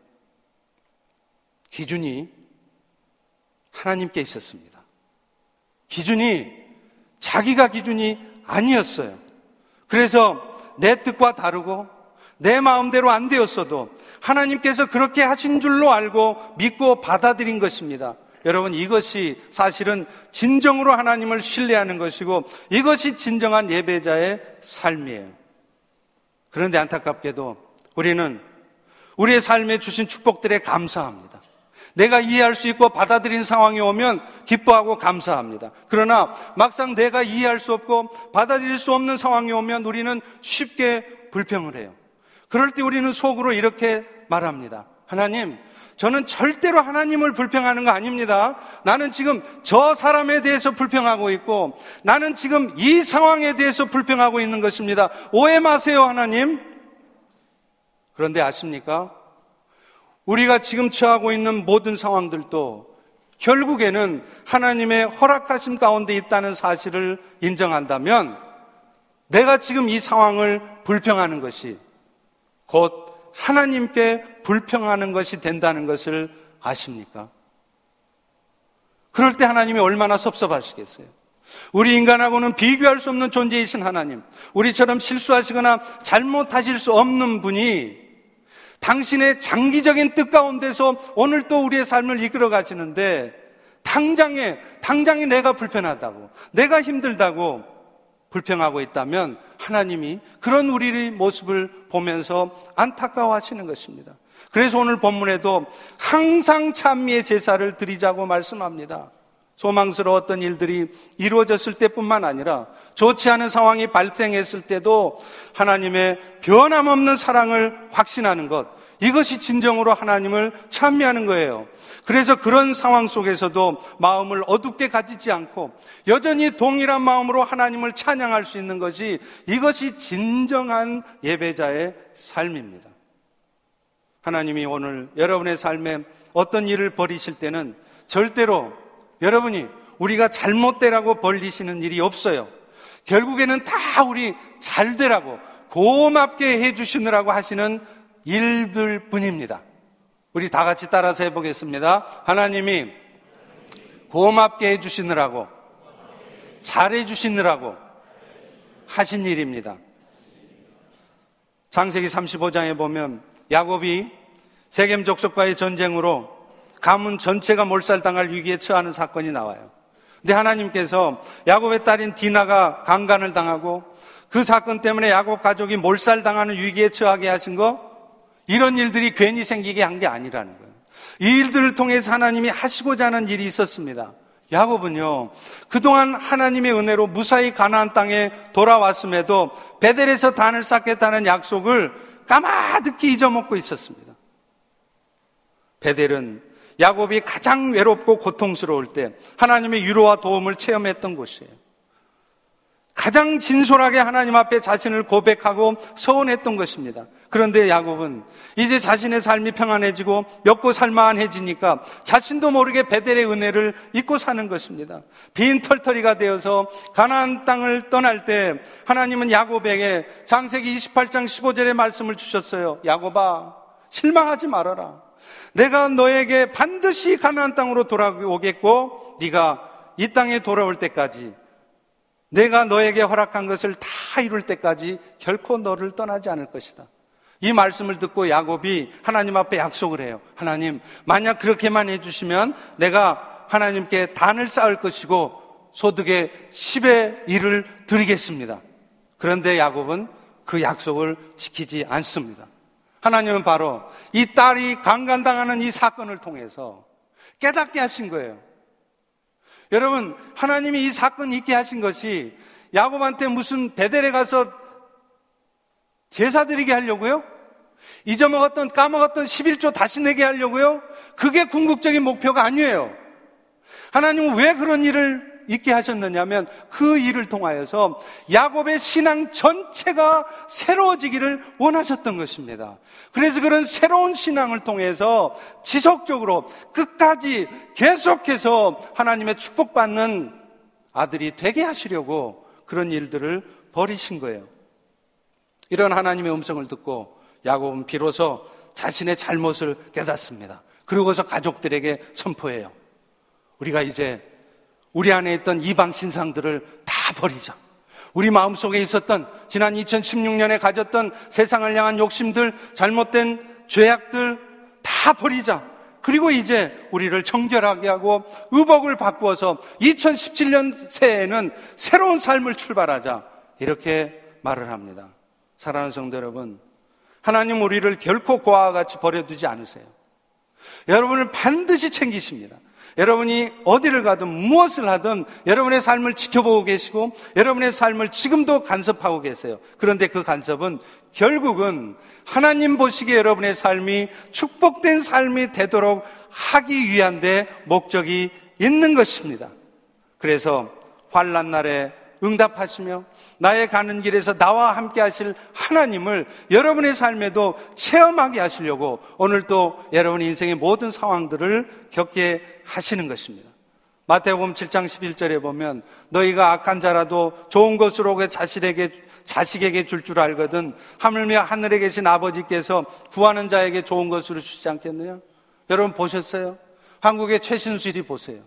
기준이 하나님께 있었습니다. 기준이 자기가 기준이 아니었어요. 그래서 내 뜻과 다르고 내 마음대로 안 되었어도 하나님께서 그렇게 하신 줄로 알고 믿고 받아들인 것입니다. 여러분 이것이 사실은 진정으로 하나님을 신뢰하는 것이고 이것이 진정한 예배자의 삶이에요. 그런데 안타깝게도 우리는 우리의 삶에 주신 축복들에 감사합니다. 내가 이해할 수 있고 받아들인 상황이 오면 기뻐하고 감사합니다. 그러나 막상 내가 이해할 수 없고 받아들일 수 없는 상황이 오면 우리는 쉽게 불평을 해요. 그럴 때 우리는 속으로 이렇게 말합니다. 하나님, 저는 절대로 하나님을 불평하는 거 아닙니다. 나는 지금 저 사람에 대해서 불평하고 있고 나는 지금 이 상황에 대해서 불평하고 있는 것입니다. 오해 마세요, 하나님. 그런데 아십니까? 우리가 지금 처하고 있는 모든 상황들도 결국에는 하나님의 허락하심 가운데 있다는 사실을 인정한다면 내가 지금 이 상황을 불평하는 것이 곧 하나님께 불평하는 것이 된다는 것을 아십니까? 그럴 때 하나님이 얼마나 섭섭하시겠어요? 우리 인간하고는 비교할 수 없는 존재이신 하나님, 우리처럼 실수하시거나 잘못하실 수 없는 분이 당신의 장기적인 뜻 가운데서 오늘 또 우리의 삶을 이끌어 가시는데 당장에, 당장에 내가 불편하다고, 내가 힘들다고 불평하고 있다면 하나님이 그런 우리의 모습을 보면서 안타까워하시는 것입니다. 그래서 오늘 본문에도 항상 찬미의 제사를 드리자고 말씀합니다. 소망스러웠던 일들이 이루어졌을 때뿐만 아니라 좋지 않은 상황이 발생했을 때도 하나님의 변함없는 사랑을 확신하는 것, 이것이 진정으로 하나님을 찬미하는 거예요. 그래서 그런 상황 속에서도 마음을 어둡게 가지지 않고 여전히 동일한 마음으로 하나님을 찬양할 수 있는 것이 이것이 진정한 예배자의 삶입니다. 하나님이 오늘 여러분의 삶에 어떤 일을 벌이실 때는 절대로 여러분이 우리가 잘못되라고 벌리시는 일이 없어요. 결국에는 다 우리 잘 되라고 고맙게 해주시느라고 하시는 일들 뿐입니다. 우리 다 같이 따라서 해보겠습니다. 하나님이 고맙게 해주시느라고, 잘해주시느라고 하신 일입니다. 창세기 35장에 보면 야곱이 세겜 족속과의 전쟁으로 가문 전체가 몰살당할 위기에 처하는 사건이 나와요. 근데 하나님께서 야곱의 딸인 디나가 강간을 당하고 그 사건 때문에 야곱 가족이 몰살당하는 위기에 처하게 하신 거 이런 일들이 괜히 생기게 한 게 아니라는 거예요. 이 일들을 통해서 하나님이 하시고자 하는 일이 있었습니다. 야곱은요, 그동안 하나님의 은혜로 무사히 가나안 땅에 돌아왔음에도 베델에서 단을 쌓겠다는 약속을 까마득히 잊어먹고 있었습니다. 베델은 야곱이 가장 외롭고 고통스러울 때 하나님의 위로와 도움을 체험했던 곳이에요. 가장 진솔하게 하나님 앞에 자신을 고백하고 서원했던 것입니다. 그런데 야곱은 이제 자신의 삶이 평안해지고 먹고 살만해지니까 자신도 모르게 베델의 은혜를 잊고 사는 것입니다. 빈 털터리가 되어서 가나안 땅을 떠날 때 하나님은 야곱에게 장세기 28장 15절의 말씀을 주셨어요. 야곱아 실망하지 말아라. 내가 너에게 반드시 가나안 땅으로 돌아오겠고 네가 이 땅에 돌아올 때까지 내가 너에게 허락한 것을 다 이룰 때까지 결코 너를 떠나지 않을 것이다. 이 말씀을 듣고 야곱이 하나님 앞에 약속을 해요. 하나님, 만약 그렇게만 해주시면 내가 하나님께 단을 쌓을 것이고 소득의 10의 일을 드리겠습니다. 그런데 야곱은 그 약속을 지키지 않습니다. 하나님은 바로 이 딸이 강간당하는 이 사건을 통해서 깨닫게 하신 거예요. 여러분, 하나님이 이 사건 있게 하신 것이 야곱한테 무슨 베델에 가서 제사 드리게 하려고요? 잊어먹었던, 까먹었던 11조 다시 내게 하려고요? 그게 궁극적인 목표가 아니에요. 하나님은 왜 그런 일을 있게 하셨느냐면 그 일을 통하여서 야곱의 신앙 전체가 새로워지기를 원하셨던 것입니다. 그래서 그런 새로운 신앙을 통해서 지속적으로 끝까지 계속해서 하나님의 축복받는 아들이 되게 하시려고 그런 일들을 벌이신 거예요. 이런 하나님의 음성을 듣고 야곱은 비로소 자신의 잘못을 깨닫습니다. 그러고서 가족들에게 선포해요. 우리가 이제 우리 안에 있던 이방 신상들을 다 버리자. 우리 마음속에 있었던 지난 2016년에 가졌던 세상을 향한 욕심들, 잘못된 죄악들 다 버리자. 그리고 이제 우리를 정결하게 하고 의복을 바꾸어서 2017년 새해에는 새로운 삶을 출발하자. 이렇게 말을 합니다. 사랑하는 성도 여러분, 하나님 우리를 결코 고아와 같이 버려두지 않으세요. 여러분을 반드시 챙기십니다. 여러분이 어디를 가든 무엇을 하든 여러분의 삶을 지켜보고 계시고 여러분의 삶을 지금도 간섭하고 계세요. 그런데 그 간섭은 결국은 하나님 보시기에 여러분의 삶이 축복된 삶이 되도록 하기 위한 데 목적이 있는 것입니다. 그래서 환란 날에 응답하시며 나의 가는 길에서 나와 함께 하실 하나님을 여러분의 삶에도 체험하게 하시려고 오늘 또 여러분의 인생의 모든 상황들을 겪게 하시는 것입니다. 마태복음 7장 11절에 보면 너희가 악한 자라도 좋은 것으로 자식에게 자식에게 줄줄 알거든 하물며 하늘에 계신 아버지께서 구하는 자에게 좋은 것으로 주지 않겠느냐? 여러분 보셨어요? 한국의 최신수일이 보세요.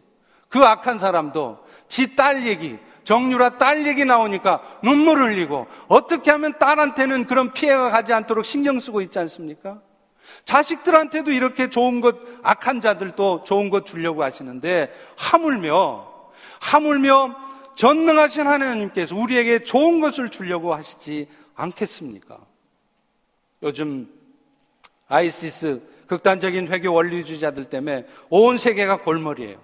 그 악한 사람도 지 딸 얘기, 정유라 딸 얘기 나오니까 눈물 흘리고 어떻게 하면 딸한테는 그런 피해가 가지 않도록 신경 쓰고 있지 않습니까? 자식들한테도 이렇게 좋은 것, 악한 자들도 좋은 것 주려고 하시는데 하물며, 하물며 전능하신 하나님께서 우리에게 좋은 것을 주려고 하시지 않겠습니까? 요즘 아이시스 극단적인 회교 원리주의자들 때문에 온 세계가 골머리예요.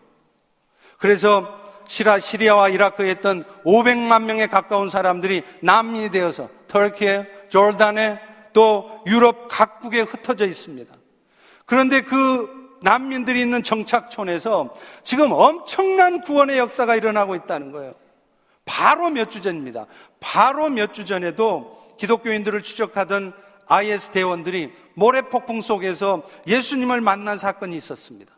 그래서 시라, 시리아와 이라크에 있던 500만 명에 가까운 사람들이 난민이 되어서 터키에, 조르단에 또 유럽 각국에 흩어져 있습니다. 그런데 그 난민들이 있는 정착촌에서 지금 엄청난 구원의 역사가 일어나고 있다는 거예요. 바로 몇 주 전입니다. 바로 몇 주 전에도 기독교인들을 추적하던 IS 대원들이 모래폭풍 속에서 예수님을 만난 사건이 있었습니다.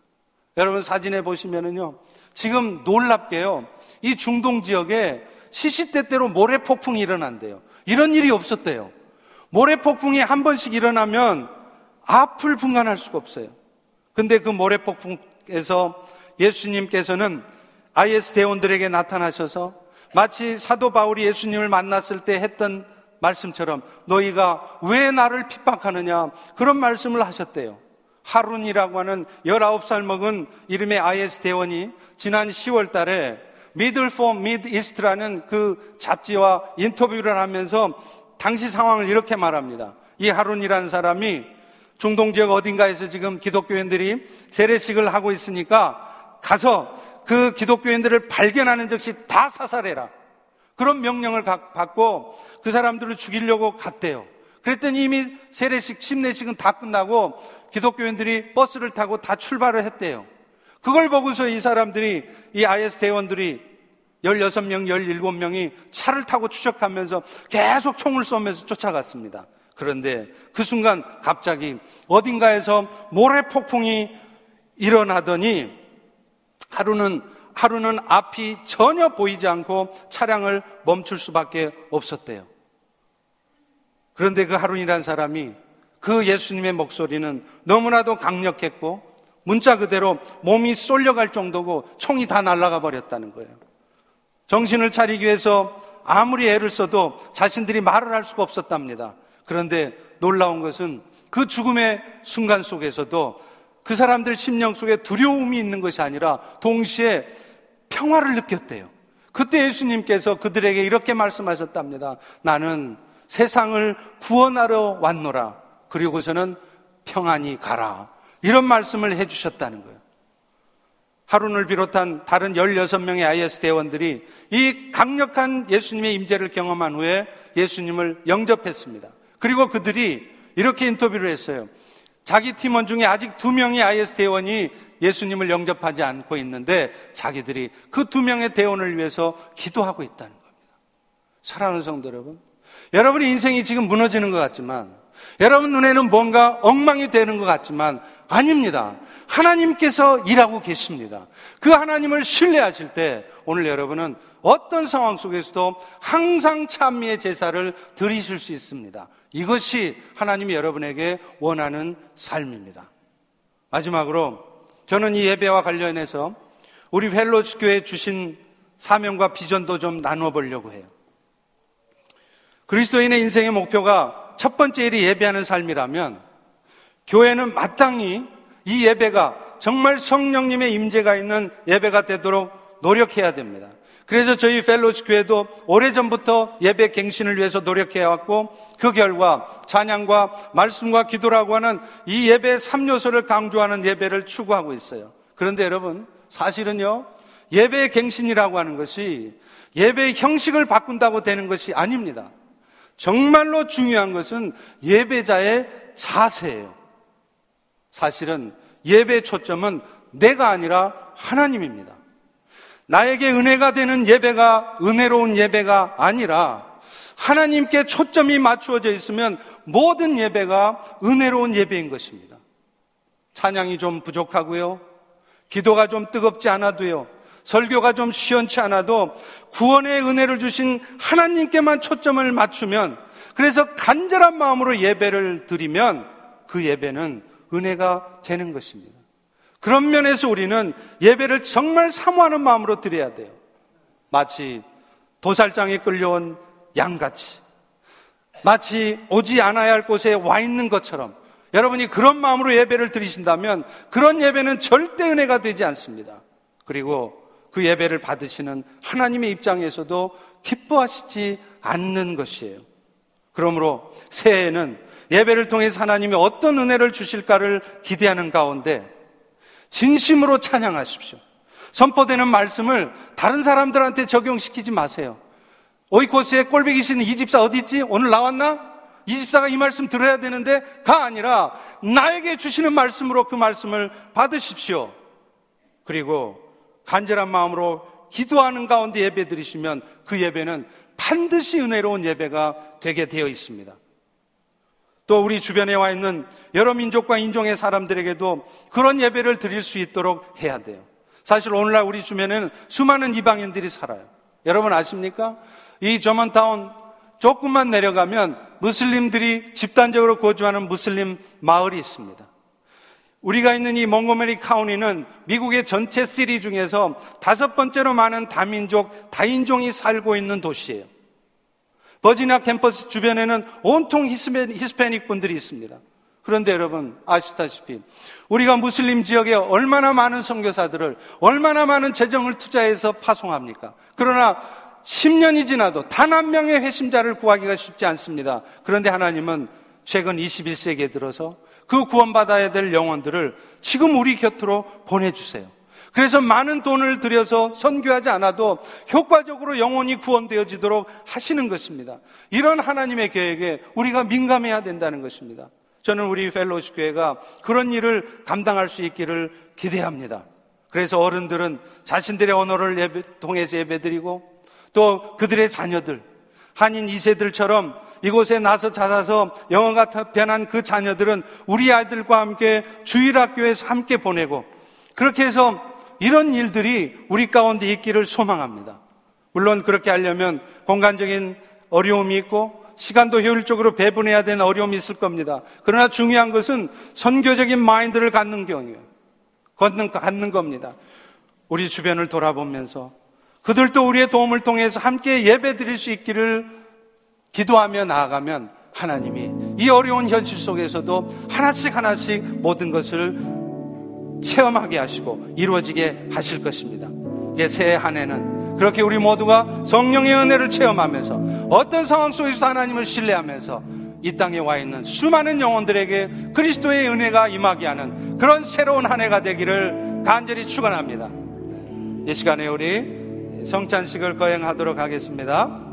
여러분 사진에 보시면은요, 지금 놀랍게요. 이 중동 지역에 시시때때로 모래 폭풍이 일어난대요. 이런 일이 없었대요. 모래 폭풍이 한 번씩 일어나면 앞을 분간할 수가 없어요. 근데 그 모래 폭풍에서 예수님께서는 IS 대원들에게 나타나셔서 마치 사도 바울이 예수님을 만났을 때 했던 말씀처럼 너희가 왜 나를 핍박하느냐 그런 말씀을 하셨대요. 하룬이라고 하는 19살 먹은 이름의 IS 대원이 지난 10월 달에 Middle for Mid East라는 그 잡지와 인터뷰를 하면서 당시 상황을 이렇게 말합니다. 이 하룬이라는 사람이 중동 지역 어딘가에서 지금 기독교인들이 세례식을 하고 있으니까 가서 그 기독교인들을 발견하는 즉시 다 사살해라. 그런 명령을 받고 그 사람들을 죽이려고 갔대요. 그랬더니 이미 세례식, 침례식은 다 끝나고 기독교인들이 버스를 타고 다 출발을 했대요. 그걸 보고서 이 사람들이, 이 IS 대원들이 16명, 17명이 차를 타고 추적하면서 계속 총을 쏘면서 쫓아갔습니다. 그런데 그 순간 갑자기 어딘가에서 모래폭풍이 일어나더니 하루는 하루는 앞이 전혀 보이지 않고 차량을 멈출 수밖에 없었대요. 그런데 그 하룬이라는 사람이 그 예수님의 목소리는 너무나도 강력했고 문자 그대로 몸이 쏠려갈 정도고 총이 다 날아가 버렸다는 거예요. 정신을 차리기 위해서 아무리 애를 써도 자신들이 말을 할 수가 없었답니다. 그런데 놀라운 것은 그 죽음의 순간 속에서도 그 사람들 심령 속에 두려움이 있는 것이 아니라 동시에 평화를 느꼈대요. 그때 예수님께서 그들에게 이렇게 말씀하셨답니다. 나는 세상을 구원하러 왔노라. 그리고서는 평안히 가라. 이런 말씀을 해주셨다는 거예요. 하룬을 비롯한 다른 16명의 IS 대원들이 이 강력한 예수님의 임재를 경험한 후에 예수님을 영접했습니다. 그리고 그들이 이렇게 인터뷰를 했어요. 자기 팀원 중에 아직 두 명의 IS 대원이 예수님을 영접하지 않고 있는데 자기들이 그 두 명의 대원을 위해서 기도하고 있다는 겁니다. 사랑하는 성도 여러분, 여러분의 인생이 지금 무너지는 것 같지만 여러분 눈에는 뭔가 엉망이 되는 것 같지만 아닙니다. 하나님께서 일하고 계십니다. 그 하나님을 신뢰하실 때 오늘 여러분은 어떤 상황 속에서도 항상 찬미의 제사를 드리실 수 있습니다. 이것이 하나님이 여러분에게 원하는 삶입니다. 마지막으로 저는 이 예배와 관련해서 우리 휄로쉽 교회 주신 사명과 비전도 좀 나누어 보려고 해요. 그리스도인의 인생의 목표가 첫 번째 일이 예배하는 삶이라면 교회는 마땅히 이 예배가 정말 성령님의 임재가 있는 예배가 되도록 노력해야 됩니다. 그래서 저희 휄로쉽 교회도 오래전부터 예배 갱신을 위해서 노력해 왔고 그 결과 찬양과 말씀과 기도라고 하는 이 예배의 3요소를 강조하는 예배를 추구하고 있어요. 그런데 여러분 사실은요 예배의 갱신이라고 하는 것이 예배의 형식을 바꾼다고 되는 것이 아닙니다. 정말로 중요한 것은 예배자의 자세예요. 사실은 예배의 초점은 내가 아니라 하나님입니다. 나에게 은혜가 되는 예배가 은혜로운 예배가 아니라 하나님께 초점이 맞추어져 있으면 모든 예배가 은혜로운 예배인 것입니다. 찬양이 좀 부족하고요. 기도가 좀 뜨겁지 않아도요. 설교가 좀 시원치 않아도 구원의 은혜를 주신 하나님께만 초점을 맞추면 그래서 간절한 마음으로 예배를 드리면 그 예배는 은혜가 되는 것입니다. 그런 면에서 우리는 예배를 정말 사모하는 마음으로 드려야 돼요. 마치 도살장에 끌려온 양같이 마치 오지 않아야 할 곳에 와 있는 것처럼 여러분이 그런 마음으로 예배를 드리신다면 그런 예배는 절대 은혜가 되지 않습니다. 그리고 그 예배를 받으시는 하나님의 입장에서도 기뻐하시지 않는 것이에요. 그러므로 새해에는 예배를 통해서 하나님이 어떤 은혜를 주실까를 기대하는 가운데 진심으로 찬양하십시오. 선포되는 말씀을 다른 사람들한테 적용시키지 마세요. 오이코스에 꼴배기 씨는 이 집사 어디 있지? 오늘 나왔나? 이 집사가 이 말씀 들어야 되는데 가 아니라 나에게 주시는 말씀으로 그 말씀을 받으십시오. 그리고 간절한 마음으로 기도하는 가운데 예배 드리시면 그 예배는 반드시 은혜로운 예배가 되게 되어 있습니다. 또 우리 주변에 와 있는 여러 민족과 인종의 사람들에게도 그런 예배를 드릴 수 있도록 해야 돼요. 사실 오늘날 우리 주변에는 수많은 이방인들이 살아요. 여러분 아십니까? 이 저먼타운 조금만 내려가면 무슬림들이 집단적으로 거주하는 무슬림 마을이 있습니다. 우리가 있는 이 몽고메리 카운티는 미국의 전체 시리 중에서 다섯 번째로 많은 다민족, 다인종이 살고 있는 도시예요. 버지니아 캠퍼스 주변에는 온통 히스패닉 분들이 있습니다. 그런데 여러분 아시다시피 우리가 무슬림 지역에 얼마나 많은 선교사들을 얼마나 많은 재정을 투자해서 파송합니까? 그러나 10년이 지나도 단 한 명의 회심자를 구하기가 쉽지 않습니다. 그런데 하나님은 최근 21세기에 들어서 그 구원받아야 될 영혼들을 지금 우리 곁으로 보내주세요. 그래서 많은 돈을 들여서 선교하지 않아도 효과적으로 영혼이 구원되어지도록 하시는 것입니다. 이런 하나님의 계획에 우리가 민감해야 된다는 것입니다. 저는 우리 펠로시 교회가 그런 일을 감당할 수 있기를 기대합니다. 그래서 어른들은 자신들의 언어를 예배, 통해서 예배드리고 또 그들의 자녀들, 한인 2세들처럼 이곳에 나서 찾아서 영어가 변한 그 자녀들은 우리 아이들과 함께 주일학교에서 함께 보내고 그렇게 해서 이런 일들이 우리 가운데 있기를 소망합니다. 물론 그렇게 하려면 공간적인 어려움이 있고 시간도 효율적으로 배분해야 되는 어려움이 있을 겁니다. 그러나 중요한 것은 선교적인 마인드를 갖는 경우예요. 갖는, 갖는 겁니다. 우리 주변을 돌아보면서 그들도 우리의 도움을 통해서 함께 예배 드릴 수 있기를 기도하며 나아가면 하나님이 이 어려운 현실 속에서도 하나씩 하나씩 모든 것을 체험하게 하시고 이루어지게 하실 것입니다. 이제 새해 한 해는 그렇게 우리 모두가 성령의 은혜를 체험하면서 어떤 상황 속에서 하나님을 신뢰하면서 이 땅에 와 있는 수많은 영혼들에게 그리스도의 은혜가 임하게 하는 그런 새로운 한 해가 되기를 간절히 축원합니다. 이 시간에 우리 성찬식을 거행하도록 하겠습니다.